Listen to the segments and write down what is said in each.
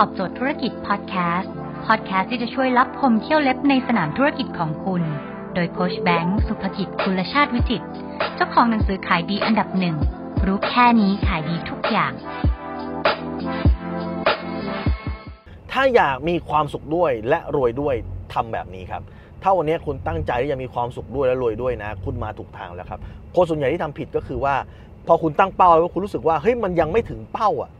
ตอบโจทย์ธุรกิจพอดแคสต์พอดแคสต์ที่จะช่วยรับพมเที่ยวเล็บในสนามธุรกิจของคุณ โดยโคชแบงค์สุภกิจคุลชาติวิจิตเจ้าของหนังสือขายดีอันดับหนึ่งรู้แค่นี้ขายดีทุกอย่าง ถ้าอยากมีความสุขด้วยและรวยด้วยทำแบบนี้ครับถ้าวันนี้คุณตั้งใจที่จะมีความสุขด้วยและรวยด้วยนะ คุณมาถูกทางแล้วครับคนส่วนใหญ่ที่ทำผิดก็คือว่า พอคุณตั้งเป้าแล้วคุณรู้สึกว่าเฮ้ยมันยังไม่ถึงเป้าอะ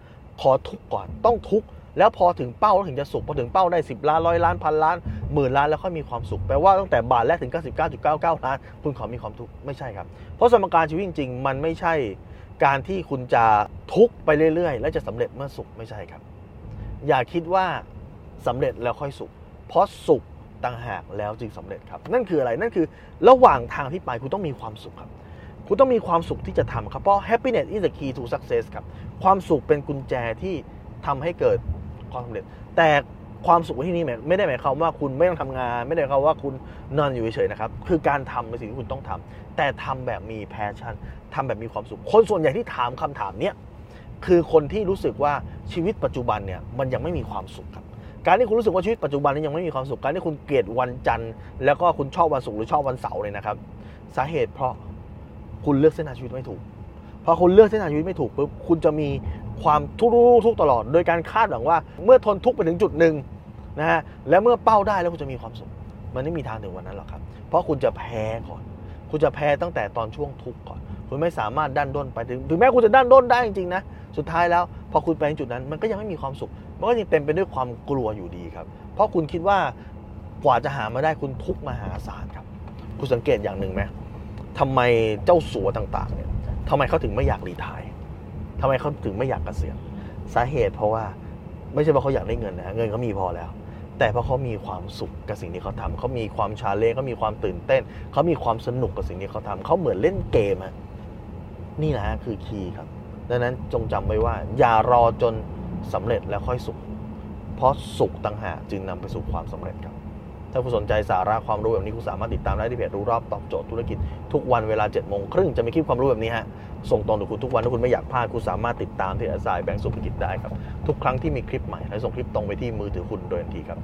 ขอทุกก่อนต้องทุก แล้วพอถึงเป้าแล้วถึงจะสุขพอถึงเป้าได้ 10 ล้านร้อยล้านพันล้านหมื่นล้านแล้วค่อยมีความสุขแปลว่าตั้งแต่บาทแรกถึง 99.99 ล้าน คุณขอมีความทุกข์ไม่ใช่ครับ เพราะสมการชีวิตจริงๆ มันไม่ใช่การที่คุณจะทุกข์ไปเรื่อยๆ และจะสำเร็จเมื่อสุขไม่ใช่ครับ อย่าคิดว่าสำเร็จแล้วค่อยสุข เพราะสุขต่างหากแล้วจึงสำเร็จครับ นั่นคืออะไรนั่นคือระหว่างทางที่ไปคุณต้องมีความสุขครับคุณต้องมีความสุขที่จะทำครับ เพราะ happiness is the key to success ครับ ความสุขเป็นกุญแจที่ทำให้เกิด ความสำเร็จ แต่ความสุขที่นี่ไม่ได้หมายความว่าคุณไม่ต้องทำงาน ไม่ได้หมายความว่าคุณนอนอยู่เฉยๆนะครับ คือการทำในสิ่งที่คุณต้องทำแต่ทำแบบมี passion ทำแบบมีความสุข คนส่วนใหญ่ที่ถามคำถามเนี้ยคือคนที่รู้สึกว่าชีวิตปัจจุบันเนี่ยมันยังไม่มีความสุขครับ การที่คุณรู้สึกว่าชีวิตปัจจุบันนี้ยังไม่มีความสุข การที่คุณเกลียดวันจันทร์ แล้วก็คุณชอบวันศุกร์หรือชอบวันเสาร์เลยนะครับ สาเหตุเพราะคุณเลือกเส้นทางชีวิตไม่ถูก พอคุณเลือกเส้นทางชีวิตไม่ถูกปุ๊บคุณจะมี ความทุกข์ทุกตลอด โดยการคาดหวังว่า เมื่อทนทุกข์ไปถึงจุดหนึ่งนะฮะแล้วเมื่อเป้าได้แล้วคุณจะมีความสุข มันไม่มีทางถึงวันนั้นหรอกครับ เพราะคุณจะแพ้ก่อน คุณจะแพ้ตั้งแต่ตอนช่วงทุกข์ก่อน คุณไม่สามารถดันด้นไปถึง ถึงแม้คุณจะดันด้นได้จริงๆนะ สุดท้ายแล้วพอคุณไปถึงจุดนั้น มันก็ยังไม่มีความสุข มันก็ยังเต็มไปด้วยความกลัวอยู่ดีครับ เพราะคุณคิดว่ากว่าจะหามาได้คุณทุกข์มหาศาลครับ คุณสังเกตอย่างหนึ่งไหมทำไมเจ้าสัวต่างๆเนี่ยทำไมเขาถึงไม่อยากรีทาย ทำไมเขาถึงไม่อยากเกษียณสาเหตุเพราะว่าไม่ใช่เพราเขาอยากได้เงินนะเงินเขามีพอแล้ว แต่เพราะเขามีความสุขกับสิ่งที่เขาทำเขามีความชาเลนจ์เขามีความตื่นเต้นเขามีความสนุกกับสิ่งที่เขาทำเขาเหมือนเล่นเกมอะนี่แหละฮะคือคีย์ครับ ดังนั้นจงจำไว้ว่า อย่ารอจนสำเร็จแล้วค่อยสุข เพราะสุขต่างหากจึงนำไปสู่ความสำเร็จครับ ถ้าคุณสนใจสาระความรู้แบบนี้คุณสามารถติดตามได้ที่เพจรู้รอบตอบโจทย์ธุรกิจทุกวันเวลา7จ็ดโมงครึ่งจะมีคลิปความรู้แบบนี้ฮะส่งตรงถึงคุณทุกวันถ้าคุณไม่อยากพลาดคุณสามารถติดตามที่อาศัยแบงก์สุขภกิจได้ครับทุกครั้งที่มีคลิปใหม่ให้ส่งคลิปตรงไปที่มือถือคุณโดยทันทีครับ